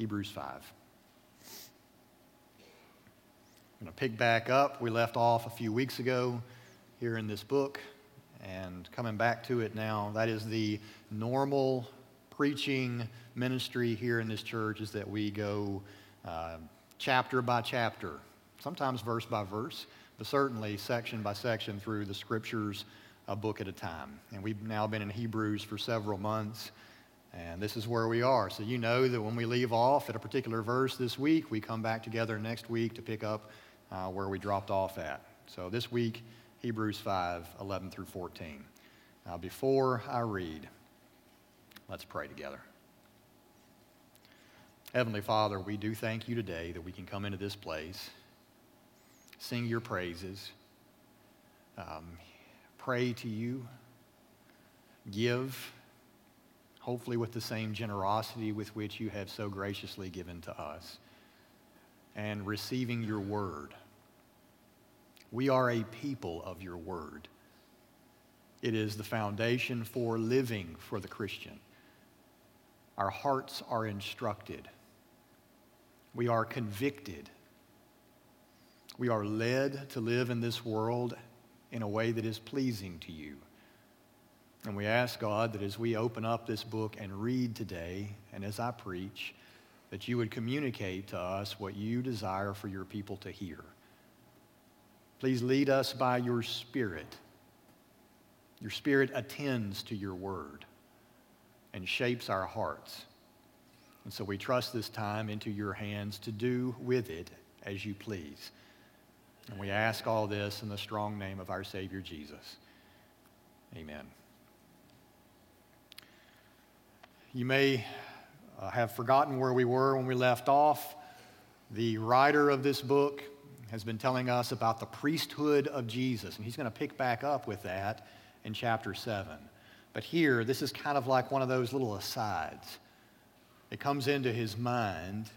Hebrews 5. I'm going to pick back up. We left off a few weeks ago here in this book, and coming back to it now, that is the normal preaching ministry here in this church is that we go uh, chapter by chapter, sometimes verse by verse, but certainly section by section through the scriptures a book at a time. And we've now been in Hebrews for several months, and this is where we are. So you know that when we leave off at a particular verse this week, we come back together next week to pick up uh, where we dropped off at. So this week, Hebrews 5 11 through 14. Now, before I read, let's pray together. Heavenly Father, we do thank you today that we can come into this place, sing your praises, um, pray to you, give, hopefully with the same generosity with which you have so graciously given to us, and receiving your word. We are a people of your word. It is the foundation for living for the Christian. Our hearts are instructed. We are convicted. We are led to live in this world in a way that is pleasing to you. And we ask God that as we open up this book and read today, and as I preach, that you would communicate to us what you desire for your people to hear. Please lead us by your Spirit. Your Spirit attends to your word and shapes our hearts. And so we trust this time into your hands to do with it as you please. And we ask all this in the strong name of our Savior Jesus. Amen. You may uh, have forgotten where we were when we left off. The writer of this book has been telling us about the priesthood of Jesus, and he's going to pick back up with that in chapter 7. But here, this is kind of like one of those little asides. It comes into his mind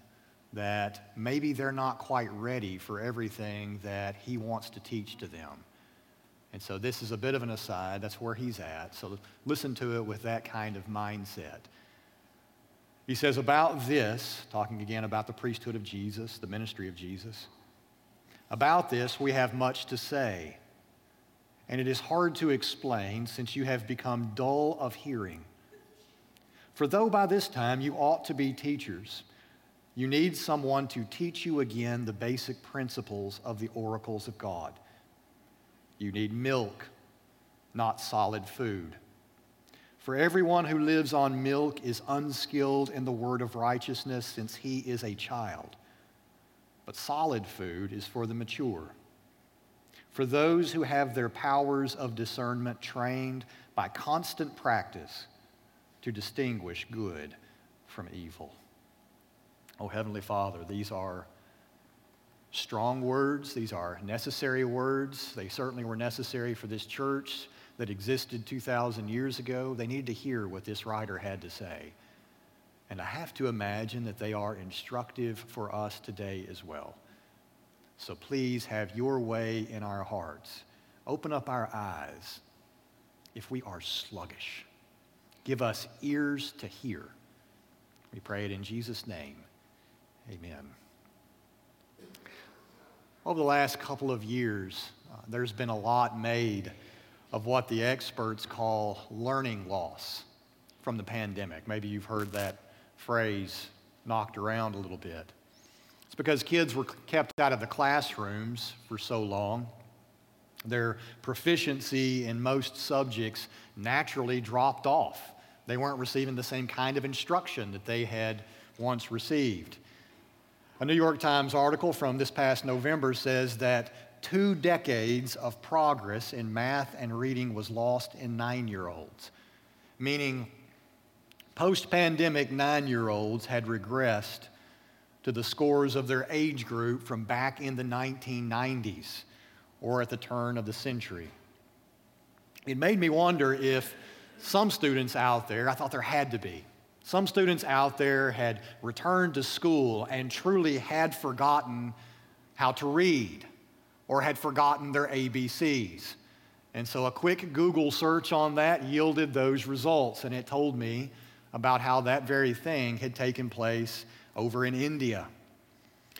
that maybe they're not quite ready for everything that he wants to teach to them. And so this is a bit of an aside. That's where he's at. So listen to it with that kind of mindset. He says, About this, talking again about the priesthood of Jesus, the ministry of Jesus, about this we have much to say. And it is hard to explain since you have become dull of hearing. For though by this time you ought to be teachers, you need someone to teach you again the basic principles of the oracles of God. You need milk, not solid food. For everyone who lives on milk is unskilled in the word of righteousness since he is a child. But solid food is for the mature, for those who have their powers of discernment trained by constant practice to distinguish good from evil. Oh, Heavenly Father, these are strong words. These are necessary words. They certainly were necessary for this church that existed 2,000 years ago. They needed to hear what this writer had to say. And I have to imagine that they are instructive for us today as well. So please have your way in our hearts. Open up our eyes if we are sluggish. Give us ears to hear. We pray it in Jesus' name. Amen. Over the last couple of years, uh, there's been a lot made of what the experts call learning loss from the pandemic. Maybe you've heard that phrase knocked around a little bit. It's because kids were kept out of the classrooms for so long. Their proficiency in most subjects naturally dropped off. They weren't receiving the same kind of instruction that they had once received. A New York Times article from this past November says that two decades of progress in math and reading was lost in nine year olds, meaning post pandemic nine year olds had regressed to the scores of their age group from back in the 1990s or at the turn of the century. It made me wonder if some students out there, I thought there had to be, some students out there had returned to school and truly had forgotten how to read or had forgotten their ABCs. And so a quick Google search on that yielded those results, and it told me about how that very thing had taken place over in India.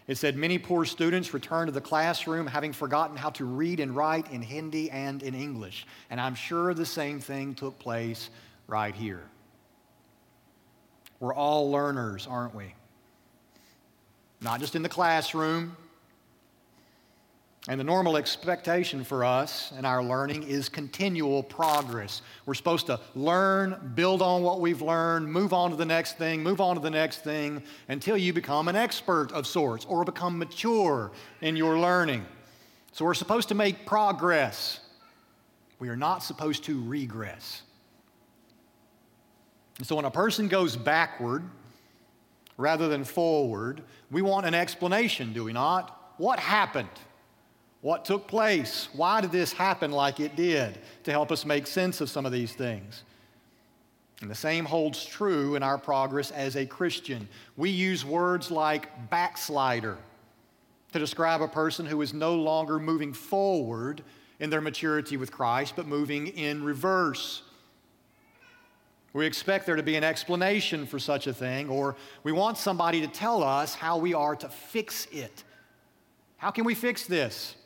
It said many poor students returned to the classroom having forgotten how to read and write in Hindi and in English. And I'm sure the same thing took place right here. We're all learners, aren't we? Not just in the classroom, and the normal expectation for us in our learning is continual progress. We're supposed to learn, build on what we've learned, move on to the next thing, move on to the next thing until you become an expert of sorts or become mature in your learning. So we're supposed to make progress. We are not supposed to regress. And so when a person goes backward rather than forward, we want an explanation, do we not? What happened? What took place? Why did this happen like it did? To help us make sense of some of these things. And the same holds true in our progress as a Christian. We use words like backslider to describe a person who is no longer moving forward in their maturity with Christ, but moving in reverse. We expect there to be an explanation for such a thing, or we want somebody to tell us how we are to fix it. How can we fix this?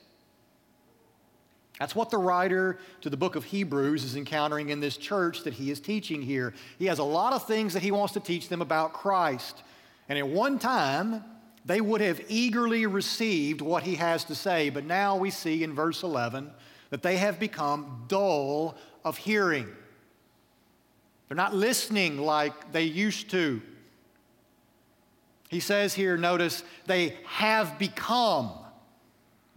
That's what the writer to the book of Hebrews is encountering in this church that he is teaching here. He has a lot of things that he wants to teach them about Christ. And at one time, they would have eagerly received what he has to say, but now we see in verse 11 that they have become dull of hearing. They're not listening like they used to. He says here, notice, they have become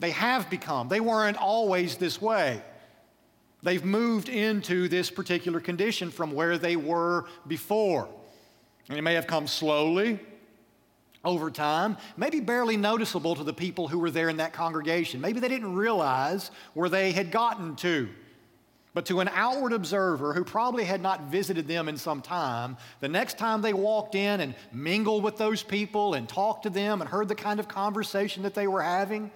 they have become. They weren't always this way. They've moved into this particular condition from where they were before. And it may have come slowly over time, maybe barely noticeable to the people who were there in that congregation. Maybe they didn't realize where they had gotten to. But to an outward observer who probably had not visited them in some time, the next time they walked in and mingled with those people and talked to them and heard the kind of conversation that they were having,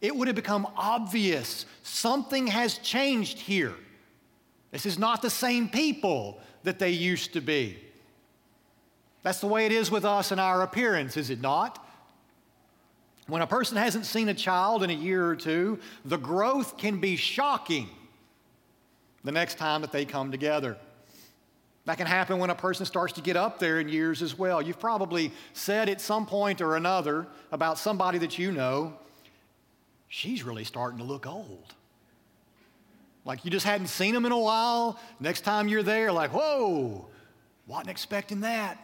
it would have become obvious something has changed here. This is not the same people that they used to be. That's the way it is with us and our appearance, is it not? When a person hasn't seen a child in a year or two, the growth can be shocking the next time that they come together. That can happen when a person starts to get up there in years as well. You've probably said at some point or another about somebody that you know, she's really starting to look old. Like you just hadn't seen them in a while. Next time you're there, like, whoa, wasn't expecting that.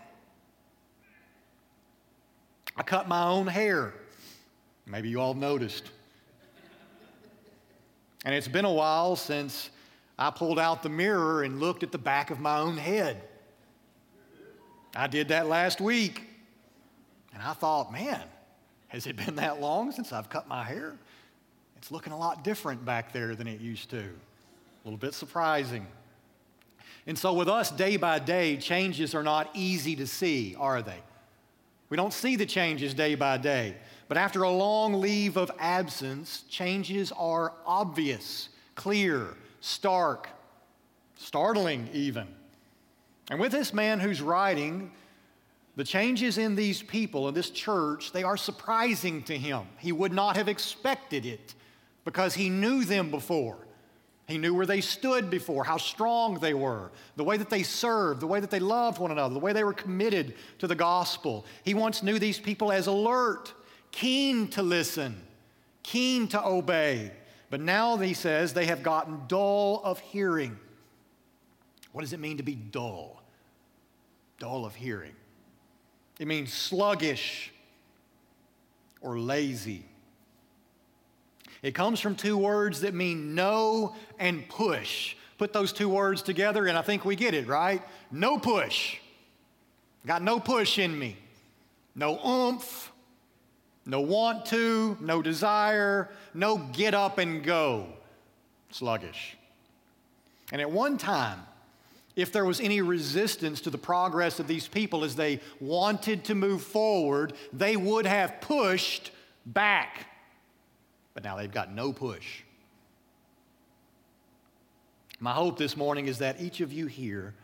I cut my own hair. Maybe you all noticed. And it's been a while since I pulled out the mirror and looked at the back of my own head. I did that last week. And I thought, man, has it been that long since I've cut my hair? It's looking a lot different back there than it used to. A little bit surprising. And so, with us day by day, changes are not easy to see, are they? We don't see the changes day by day. But after a long leave of absence, changes are obvious, clear, stark, startling even. And with this man who's writing, the changes in these people in this church, they are surprising to him. He would not have expected it because he knew them before. He knew where they stood before, how strong they were, the way that they served, the way that they loved one another, the way they were committed to the gospel. He once knew these people as alert, keen to listen, keen to obey. But now, he says, they have gotten dull of hearing. What does it mean to be dull? Dull of hearing. It means sluggish or lazy. It comes from two words that mean no and push. Put those two words together, and I think we get it, right? No push. Got no push in me. No oomph, no want to, no desire, no get up and go. Sluggish. And at one time, if there was any resistance to the progress of these people as they wanted to move forward, they would have pushed back. But now they've got no push. My hope this morning is that each of you here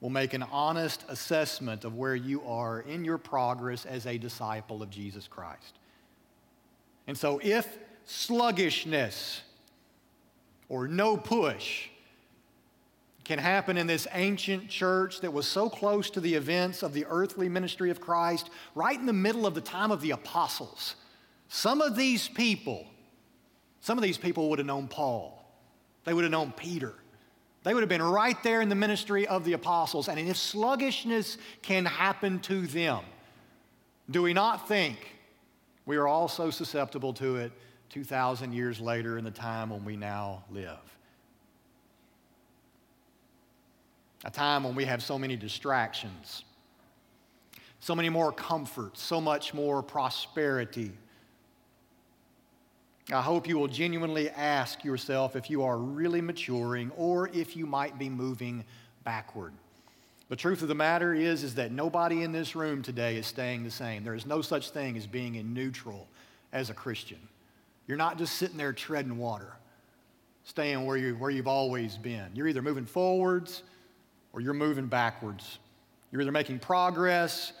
will make an honest assessment of where you are in your progress as a disciple of Jesus Christ. And so, if sluggishness or no push can happen in this ancient church that was so close to the events of the earthly ministry of Christ, right in the middle of the time of the apostles, some of these people, some of these people would have known Paul, they would have known Peter. They would have been right there in the ministry of the apostles. And if sluggishness can happen to them, do we not think we are also susceptible to it 2,000 years later in the time when we now live? A time when we have so many distractions, so many more comforts, so much more prosperity, I hope you will genuinely ask yourself if you are really maturing or if you might be moving backward. The truth of the matter is, is that nobody in this room today is staying the same. There is no such thing as being in neutral as a Christian. You're not just sitting there treading water, staying where, you, where you've always been. You're either moving forwards or you're moving backwards. You're either making progress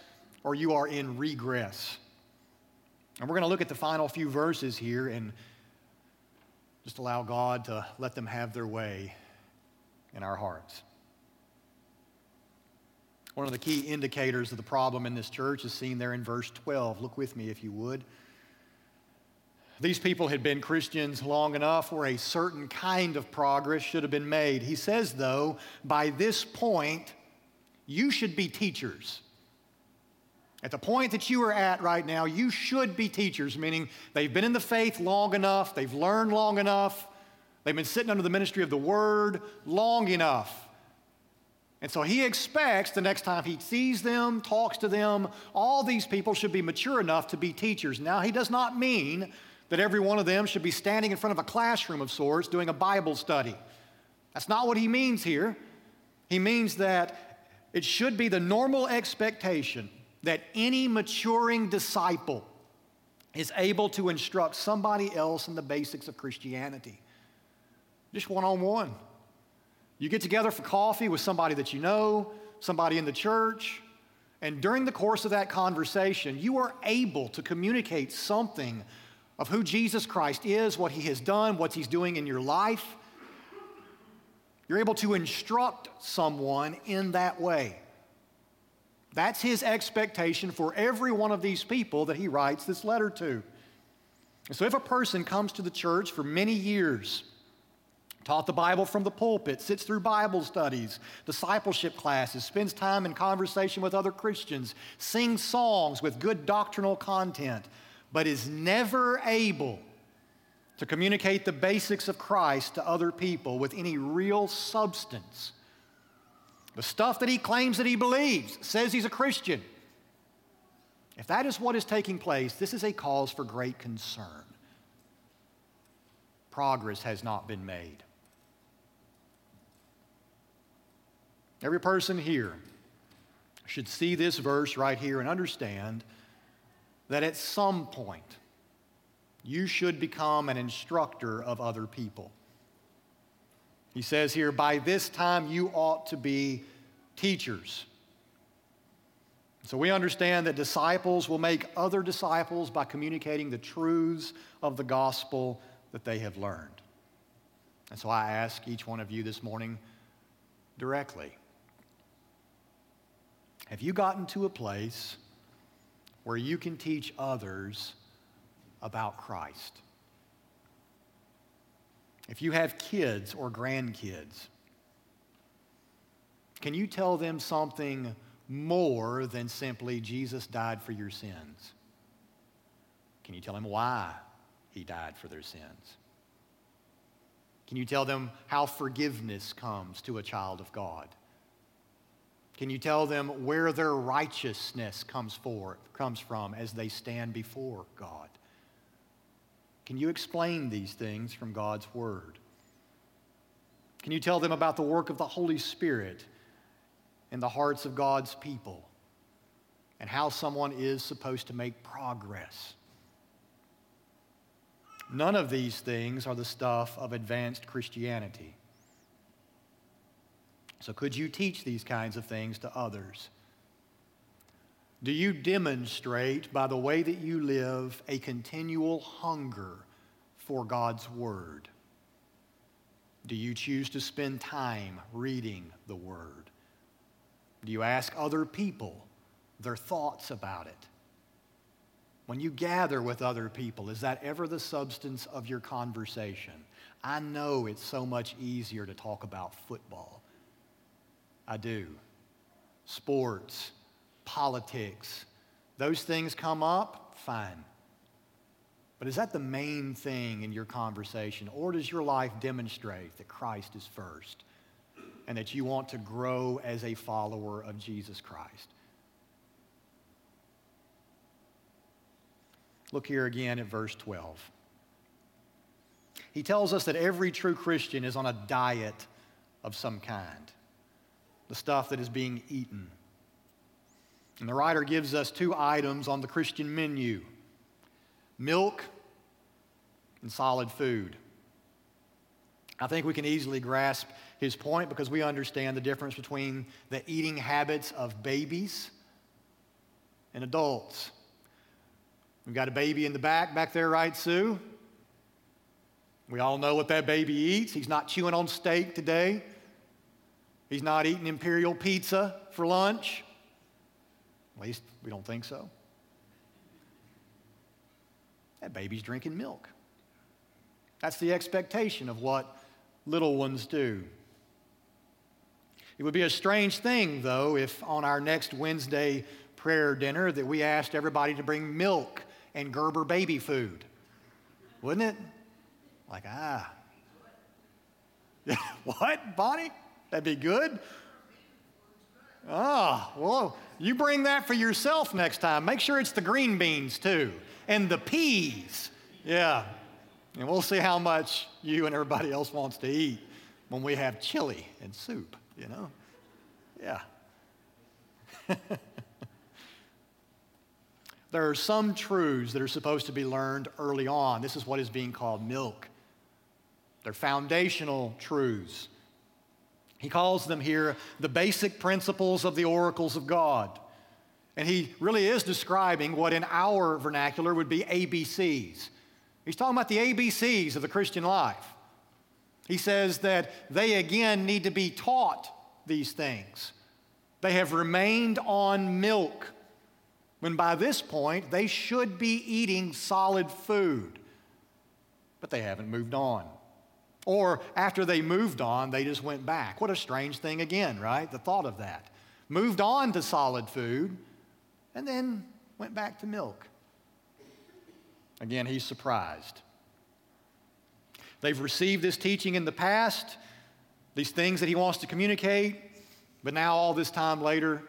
or you are in regress. And we're going to look at the final few verses here and just allow God to let them have their way in our hearts. One of the key indicators of the problem in this church is seen there in verse 12. Look with me if you would. These people had been Christians long enough where a certain kind of progress should have been made. He says, though, by this point, you should be teachers. At the point that you are at right now, you should be teachers, meaning they've been in the faith long enough, they've learned long enough, they've been sitting under the ministry of the word long enough. And so he expects the next time he sees them, talks to them, all these people should be mature enough to be teachers. Now, he does not mean that every one of them should be standing in front of a classroom of sorts doing a Bible study. That's not what he means here. He means that it should be the normal expectation that any maturing disciple is able to instruct somebody else in the basics of Christianity. Just one on one. You get together for coffee with somebody that you know, somebody in the church, and during the course of that conversation, you are able to communicate something of who Jesus Christ is, what he has done, what he's doing in your life. You're able to instruct someone in that way. That's his expectation for every one of these people that he writes this letter to. So if a person comes to the church for many years, taught the Bible from the pulpit, sits through Bible studies, discipleship classes, spends time in conversation with other Christians, sings songs with good doctrinal content, but is never able to communicate the basics of Christ to other people with any real substance, the stuff that he claims that he believes, says he's a Christian. If that is what is taking place, this is a cause for great concern. Progress has not been made. Every person here should see this verse right here and understand that at some point you should become an instructor of other people. He says here, by this time you ought to be teachers. So we understand that disciples will make other disciples by communicating the truths of the gospel that they have learned. And so I ask each one of you this morning directly Have you gotten to a place where you can teach others about Christ? If you have kids or grandkids, can you tell them something more than simply Jesus died for your sins? Can you tell them why he died for their sins? Can you tell them how forgiveness comes to a child of God? Can you tell them where their righteousness comes, for, comes from as they stand before God? Can you explain these things from God's Word? Can you tell them about the work of the Holy Spirit in the hearts of God's people and how someone is supposed to make progress? None of these things are the stuff of advanced Christianity. So, could you teach these kinds of things to others? Do you demonstrate by the way that you live a continual hunger for God's Word? Do you choose to spend time reading the Word? Do you ask other people their thoughts about it? When you gather with other people, is that ever the substance of your conversation? I know it's so much easier to talk about football. I do. Sports, politics, those things come up, fine. But is that the main thing in your conversation? Or does your life demonstrate that Christ is first and that you want to grow as a follower of Jesus Christ? Look here again at verse 12. He tells us that every true Christian is on a diet of some kind, the stuff that is being eaten. And the writer gives us two items on the Christian menu milk and solid food. I think we can easily grasp his point because we understand the difference between the eating habits of babies and adults. We've got a baby in the back, back there, right, Sue? We all know what that baby eats. He's not chewing on steak today. He's not eating imperial pizza for lunch. At least we don't think so. That baby's drinking milk. That's the expectation of what little ones do. It would be a strange thing, though, if on our next Wednesday prayer dinner that we asked everybody to bring milk and Gerber baby food. Wouldn't it? Like, ah. what, Bonnie? That'd be good? Oh, well, you bring that for yourself next time. Make sure it's the green beans, too, and the peas. Yeah. And we'll see how much you and everybody else wants to eat when we have chili and soup, you know? Yeah. There are some truths that are supposed to be learned early on. This is what is being called milk. They're foundational truths. He calls them here the basic principles of the oracles of God. And he really is describing what in our vernacular would be ABCs. He's talking about the ABCs of the Christian life. He says that they again need to be taught these things. They have remained on milk when by this point they should be eating solid food, but they haven't moved on. Or after they moved on, they just went back. What a strange thing, again, right? The thought of that. Moved on to solid food and then went back to milk. Again, he's surprised. They've received this teaching in the past, these things that he wants to communicate, but now, all this time later,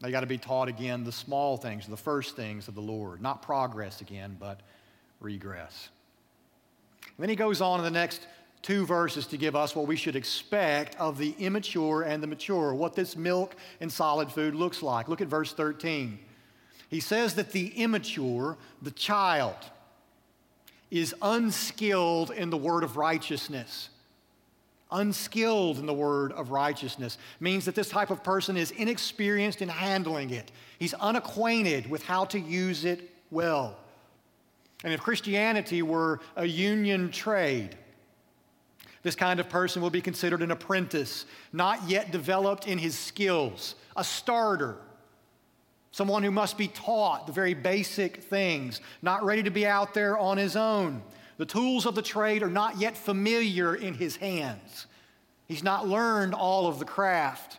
they got to be taught again the small things, the first things of the Lord. Not progress again, but regress. Then he goes on in the next two verses to give us what we should expect of the immature and the mature, what this milk and solid food looks like. Look at verse 13. He says that the immature, the child, is unskilled in the word of righteousness unskilled in the word of righteousness means that this type of person is inexperienced in handling it. He's unacquainted with how to use it well. And if Christianity were a union trade, this kind of person will be considered an apprentice, not yet developed in his skills, a starter, someone who must be taught the very basic things, not ready to be out there on his own. The tools of the trade are not yet familiar in his hands. He's not learned all of the craft.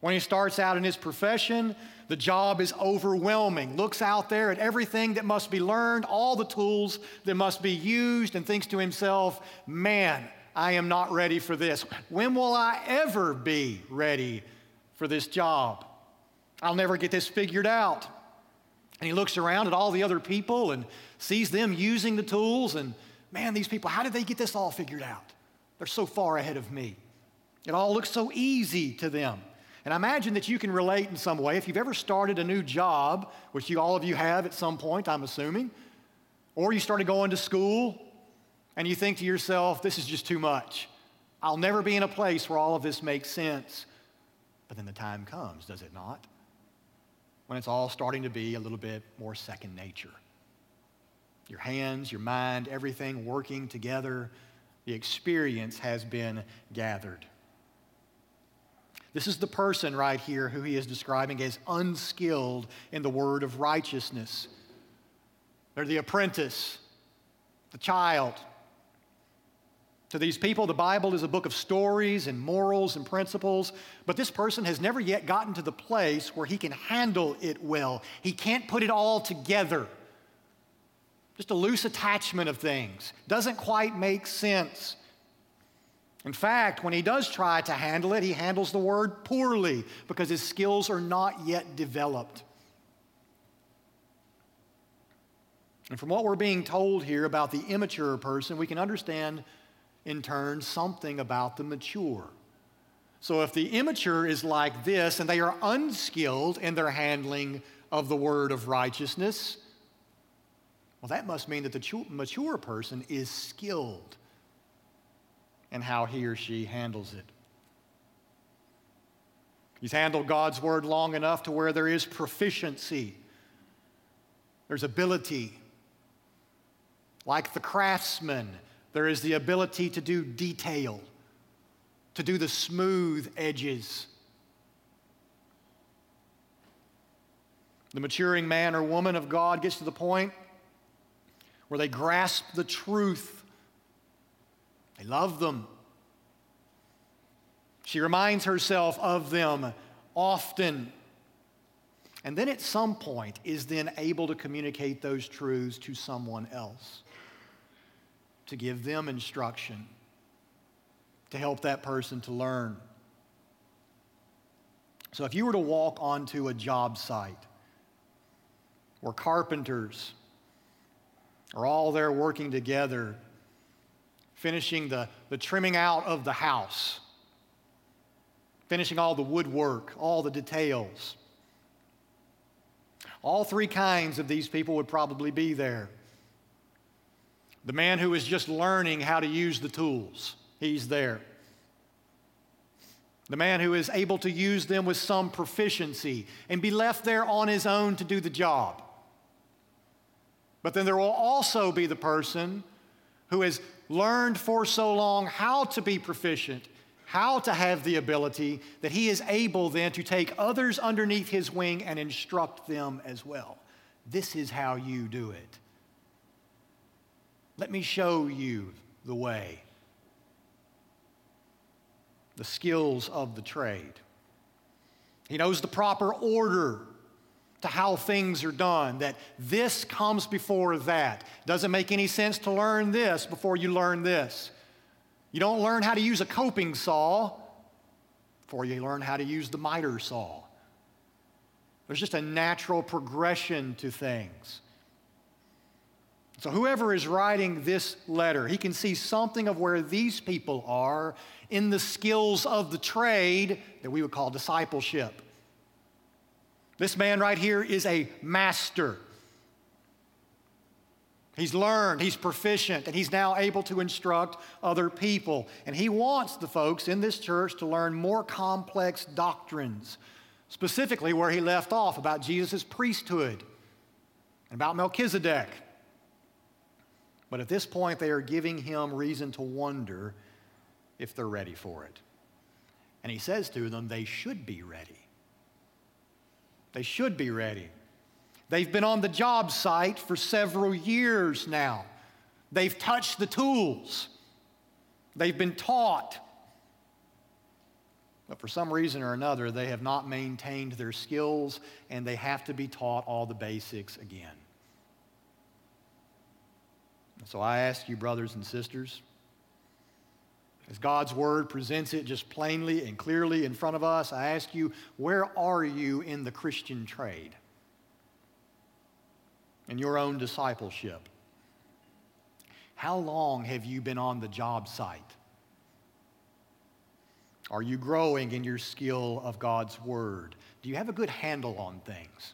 When he starts out in his profession, the job is overwhelming. Looks out there at everything that must be learned, all the tools that must be used, and thinks to himself, man, I am not ready for this. When will I ever be ready for this job? I'll never get this figured out. And he looks around at all the other people and sees them using the tools, and man, these people, how did they get this all figured out? They're so far ahead of me. It all looks so easy to them. And I imagine that you can relate in some way. If you've ever started a new job, which you, all of you have at some point, I'm assuming, or you started going to school and you think to yourself, this is just too much. I'll never be in a place where all of this makes sense. But then the time comes, does it not? When it's all starting to be a little bit more second nature. Your hands, your mind, everything working together, the experience has been gathered. This is the person right here who he is describing as unskilled in the word of righteousness. They're the apprentice, the child. To these people, the Bible is a book of stories and morals and principles, but this person has never yet gotten to the place where he can handle it well. He can't put it all together. Just a loose attachment of things. Doesn't quite make sense. In fact, when he does try to handle it, he handles the word poorly because his skills are not yet developed. And from what we're being told here about the immature person, we can understand in turn something about the mature. So if the immature is like this and they are unskilled in their handling of the word of righteousness, well, that must mean that the mature person is skilled in how he or she handles it. He's handled God's word long enough to where there is proficiency, there's ability. Like the craftsman, there is the ability to do detail, to do the smooth edges. The maturing man or woman of God gets to the point where they grasp the truth. They love them. She reminds herself of them often. And then at some point is then able to communicate those truths to someone else, to give them instruction, to help that person to learn. So if you were to walk onto a job site where carpenters, are all there working together, finishing the, the trimming out of the house, finishing all the woodwork, all the details. All three kinds of these people would probably be there. The man who is just learning how to use the tools, he's there. The man who is able to use them with some proficiency and be left there on his own to do the job. But then there will also be the person who has learned for so long how to be proficient, how to have the ability, that he is able then to take others underneath his wing and instruct them as well. This is how you do it. Let me show you the way. The skills of the trade. He knows the proper order to how things are done, that this comes before that. Doesn't make any sense to learn this before you learn this. You don't learn how to use a coping saw before you learn how to use the miter saw. There's just a natural progression to things. So, whoever is writing this letter, he can see something of where these people are in the skills of the trade that we would call discipleship. This man right here is a master. He's learned, he's proficient, and he's now able to instruct other people. And he wants the folks in this church to learn more complex doctrines, specifically where he left off about Jesus' priesthood and about Melchizedek. But at this point, they are giving him reason to wonder if they're ready for it. And he says to them, they should be ready. They should be ready. They've been on the job site for several years now. They've touched the tools. They've been taught. But for some reason or another, they have not maintained their skills and they have to be taught all the basics again. So I ask you, brothers and sisters, as God's word presents it just plainly and clearly in front of us, I ask you, where are you in the Christian trade? In your own discipleship? How long have you been on the job site? Are you growing in your skill of God's word? Do you have a good handle on things?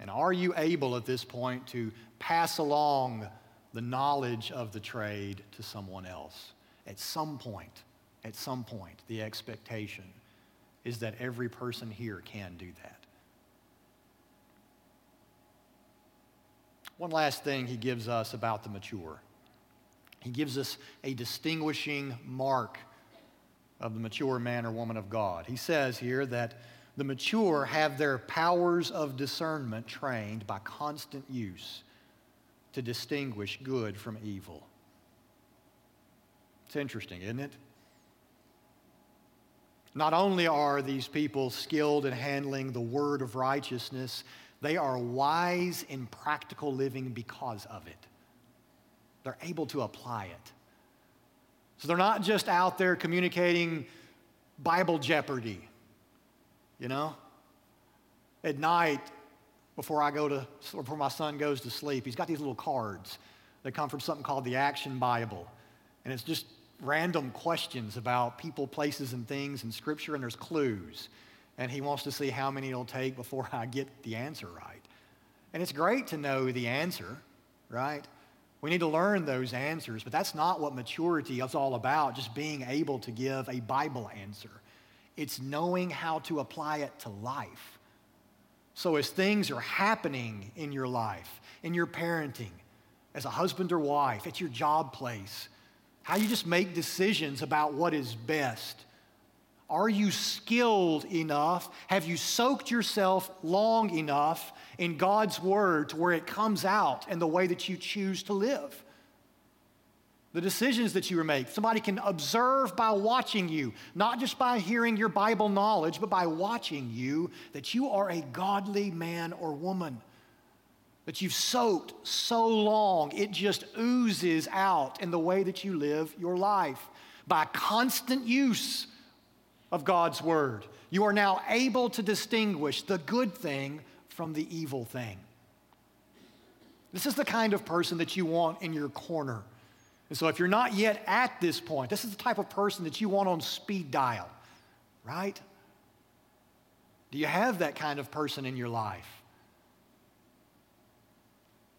And are you able at this point to pass along the knowledge of the trade to someone else. At some point, at some point, the expectation is that every person here can do that. One last thing he gives us about the mature. He gives us a distinguishing mark of the mature man or woman of God. He says here that the mature have their powers of discernment trained by constant use to distinguish good from evil. It's interesting, isn't it? Not only are these people skilled in handling the word of righteousness, they are wise in practical living because of it. They're able to apply it. So they're not just out there communicating Bible jeopardy, you know? At night, before I go to, before my son goes to sleep, he's got these little cards that come from something called the Action Bible. And it's just random questions about people, places, and things in Scripture, and there's clues. And he wants to see how many it'll take before I get the answer right. And it's great to know the answer, right? We need to learn those answers, but that's not what maturity is all about, just being able to give a Bible answer. It's knowing how to apply it to life. So, as things are happening in your life, in your parenting, as a husband or wife, at your job place, how you just make decisions about what is best. Are you skilled enough? Have you soaked yourself long enough in God's Word to where it comes out in the way that you choose to live? The decisions that you make. Somebody can observe by watching you, not just by hearing your Bible knowledge, but by watching you, that you are a godly man or woman that you've soaked so long, it just oozes out in the way that you live your life. By constant use of God's word, you are now able to distinguish the good thing from the evil thing. This is the kind of person that you want in your corner. And so, if you're not yet at this point, this is the type of person that you want on speed dial, right? Do you have that kind of person in your life?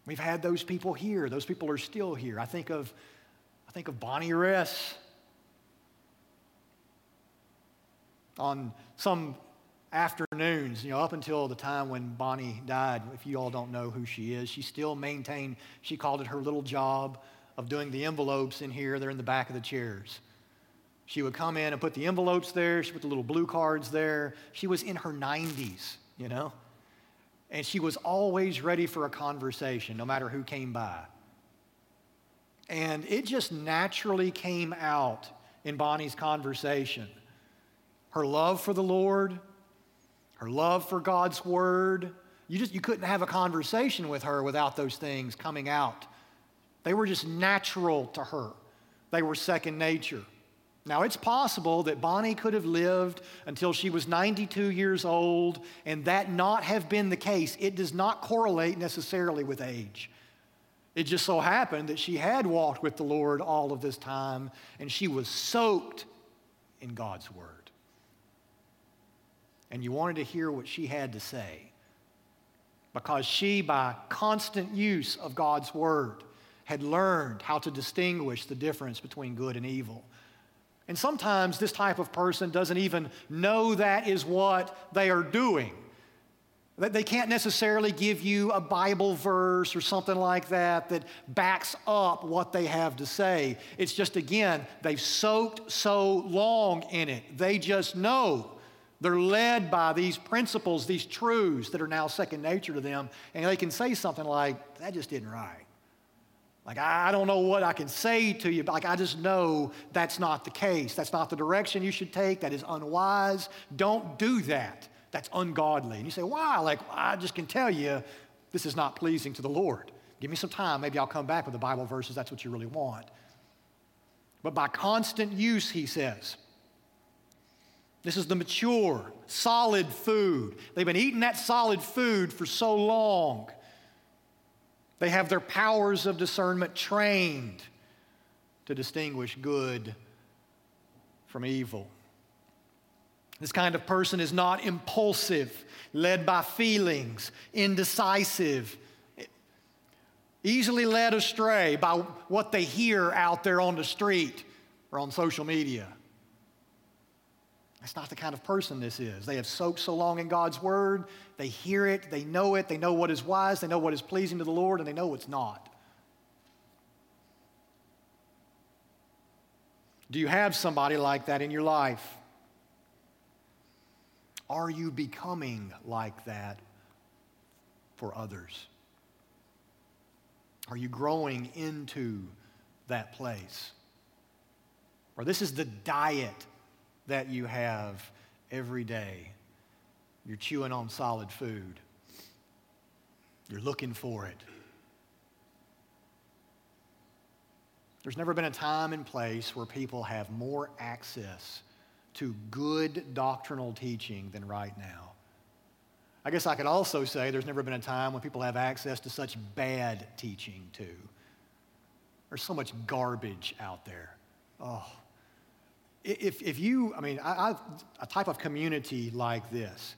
We've had those people here. Those people are still here. I think of, I think of Bonnie Ress. On some afternoons, you know, up until the time when Bonnie died, if you all don't know who she is, she still maintained, she called it her little job of doing the envelopes in here. They're in the back of the chairs. She would come in and put the envelopes there. She put the little blue cards there. She was in her 90s, you know and she was always ready for a conversation, no matter who came by. And it just naturally came out in Bonnie's conversation. Her love for the Lord, her love for God's word. You just you couldn't have a conversation with her without those things coming out. They were just natural to her. They were second nature. Now, it's possible that Bonnie could have lived until she was 92 years old and that not have been the case. It does not correlate necessarily with age. It just so happened that she had walked with the Lord all of this time and she was soaked in God's Word. And you wanted to hear what she had to say because she, by constant use of God's Word, had learned how to distinguish the difference between good and evil. And sometimes this type of person doesn't even know that is what they are doing. They can't necessarily give you a Bible verse or something like that that backs up what they have to say. It's just, again, they've soaked so long in it. They just know. They're led by these principles, these truths that are now second nature to them, and they can say something like, that just isn't right. Like, I don't know what I can say to you, but like, I just know that's not the case. That's not the direction you should take. That is unwise. Don't do that. That's ungodly. And you say, why? Like, I just can tell you this is not pleasing to the Lord. Give me some time. Maybe I'll come back with the Bible verses. That's what you really want. But by constant use, he says, this is the mature, solid food. They've been eating that solid food for so long they have their powers of discernment trained to distinguish good from evil. This kind of person is not impulsive, led by feelings, indecisive, easily led astray by what they hear out there on the street. or on social media. That's not the kind of person this is. They have soaked so long in God's word, they hear it, they know it, they know what is wise, they know what is pleasing to the Lord, and they know what's not. Do you have somebody like that in your life? Are you becoming like that for others? Are you growing into that place? Or this is the diet that you have every day. You're chewing on solid food. You're looking for it. There's never been a time and place where people have more access to good doctrinal teaching than right now. I guess I could also say there's never been a time when people have access to such bad teaching, too. There's so much garbage out there. Oh. If, if you, I mean, I, I, a type of community like this,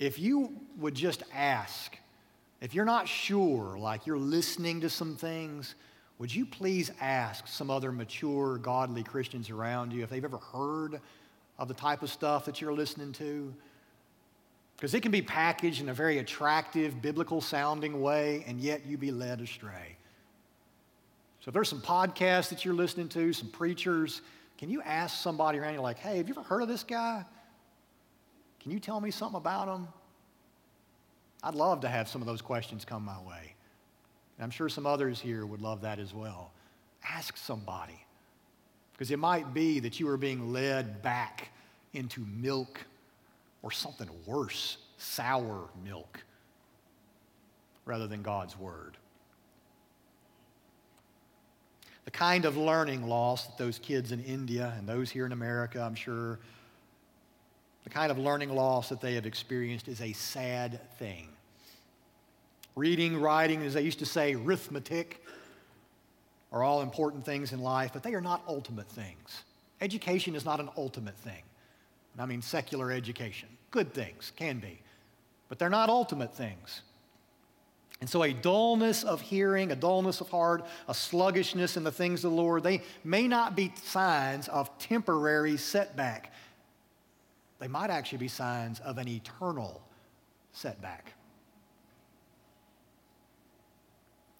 if you would just ask, if you're not sure, like you're listening to some things, would you please ask some other mature, godly Christians around you if they've ever heard of the type of stuff that you're listening to? Because it can be packaged in a very attractive, biblical sounding way, and yet you be led astray. So if there's some podcasts that you're listening to, some preachers, can you ask somebody around you, like, hey, have you ever heard of this guy? Can you tell me something about him? I'd love to have some of those questions come my way. And I'm sure some others here would love that as well. Ask somebody. Because it might be that you are being led back into milk or something worse, sour milk, rather than God's Word. The kind of learning loss that those kids in India and those here in America, I'm sure, the kind of learning loss that they have experienced is a sad thing. Reading, writing, as they used to say, arithmetic, are all important things in life, but they are not ultimate things. Education is not an ultimate thing. I mean, secular education. Good things, can be, but they're not ultimate things. And so, a dullness of hearing, a dullness of heart, a sluggishness in the things of the Lord, they may not be signs of temporary setback. They might actually be signs of an eternal setback.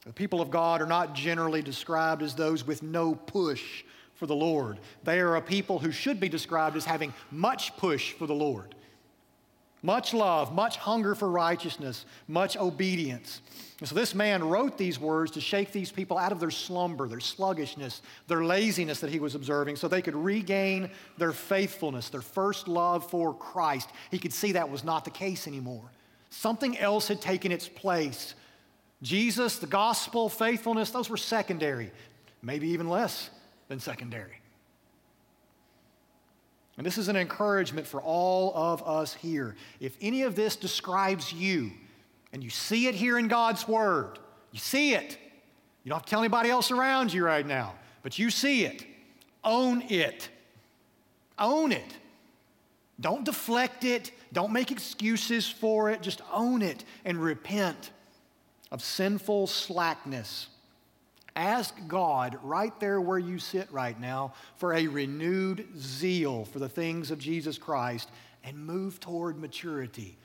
The people of God are not generally described as those with no push for the Lord. They are a people who should be described as having much push for the Lord. Much love, much hunger for righteousness, much obedience. And so this man wrote these words to shake these people out of their slumber, their sluggishness, their laziness that he was observing, so they could regain their faithfulness, their first love for Christ. He could see that was not the case anymore. Something else had taken its place Jesus, the gospel, faithfulness, those were secondary, maybe even less than secondary. And this is an encouragement for all of us here. If any of this describes you, and you see it here in God's Word, you see it. You don't have to tell anybody else around you right now, but you see it. Own it. Own it. Don't deflect it. Don't make excuses for it. Just own it and repent of sinful slackness. Ask God right there where you sit right now for a renewed zeal for the things of Jesus Christ and move toward maturity.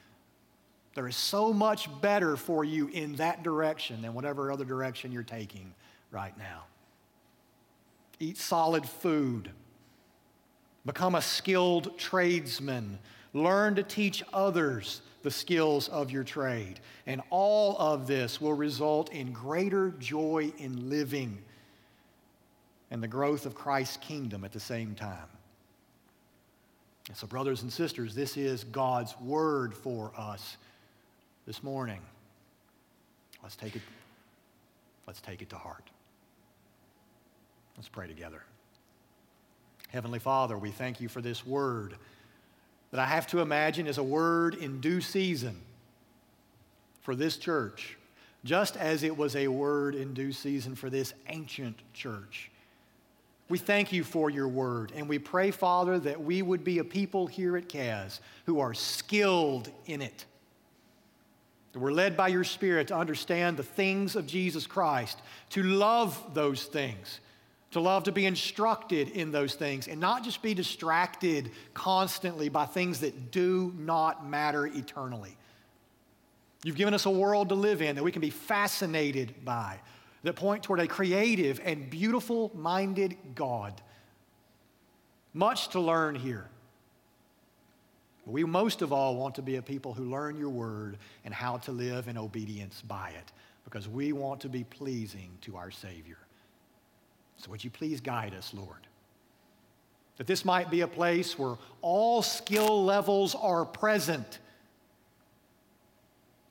There is so much better for you in that direction than whatever other direction you're taking right now. Eat solid food. Become a skilled tradesman. Learn to teach others the skills of your trade. And all of this will result in greater joy in living and the growth of Christ's kingdom at the same time. And so, brothers and sisters, this is God's word for us this morning. Let's take it, let's take it to heart. Let's pray together. Heavenly Father, we thank you for this word that I have to imagine is a word in due season for this church, just as it was a word in due season for this ancient church. We thank you for your word, and we pray, Father, that we would be a people here at CAS who are skilled in it. That we're led by your Spirit to understand the things of Jesus Christ, to love those things, to love to be instructed in those things and not just be distracted constantly by things that do not matter eternally. You've given us a world to live in that we can be fascinated by, that point toward a creative and beautiful minded God. Much to learn here. We most of all want to be a people who learn your word and how to live in obedience by it because we want to be pleasing to our Savior. So, would you please guide us, Lord? That this might be a place where all skill levels are present.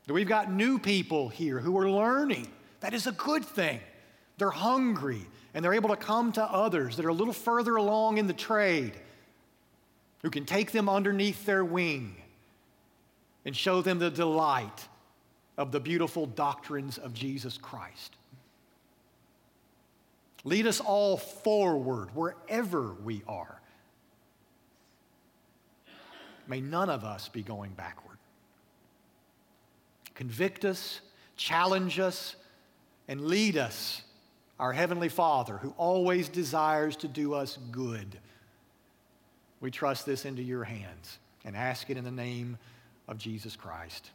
That we've got new people here who are learning. That is a good thing. They're hungry and they're able to come to others that are a little further along in the trade who can take them underneath their wing and show them the delight of the beautiful doctrines of Jesus Christ. Lead us all forward wherever we are. May none of us be going backward. Convict us, challenge us, and lead us, our Heavenly Father, who always desires to do us good. We trust this into your hands and ask it in the name of Jesus Christ.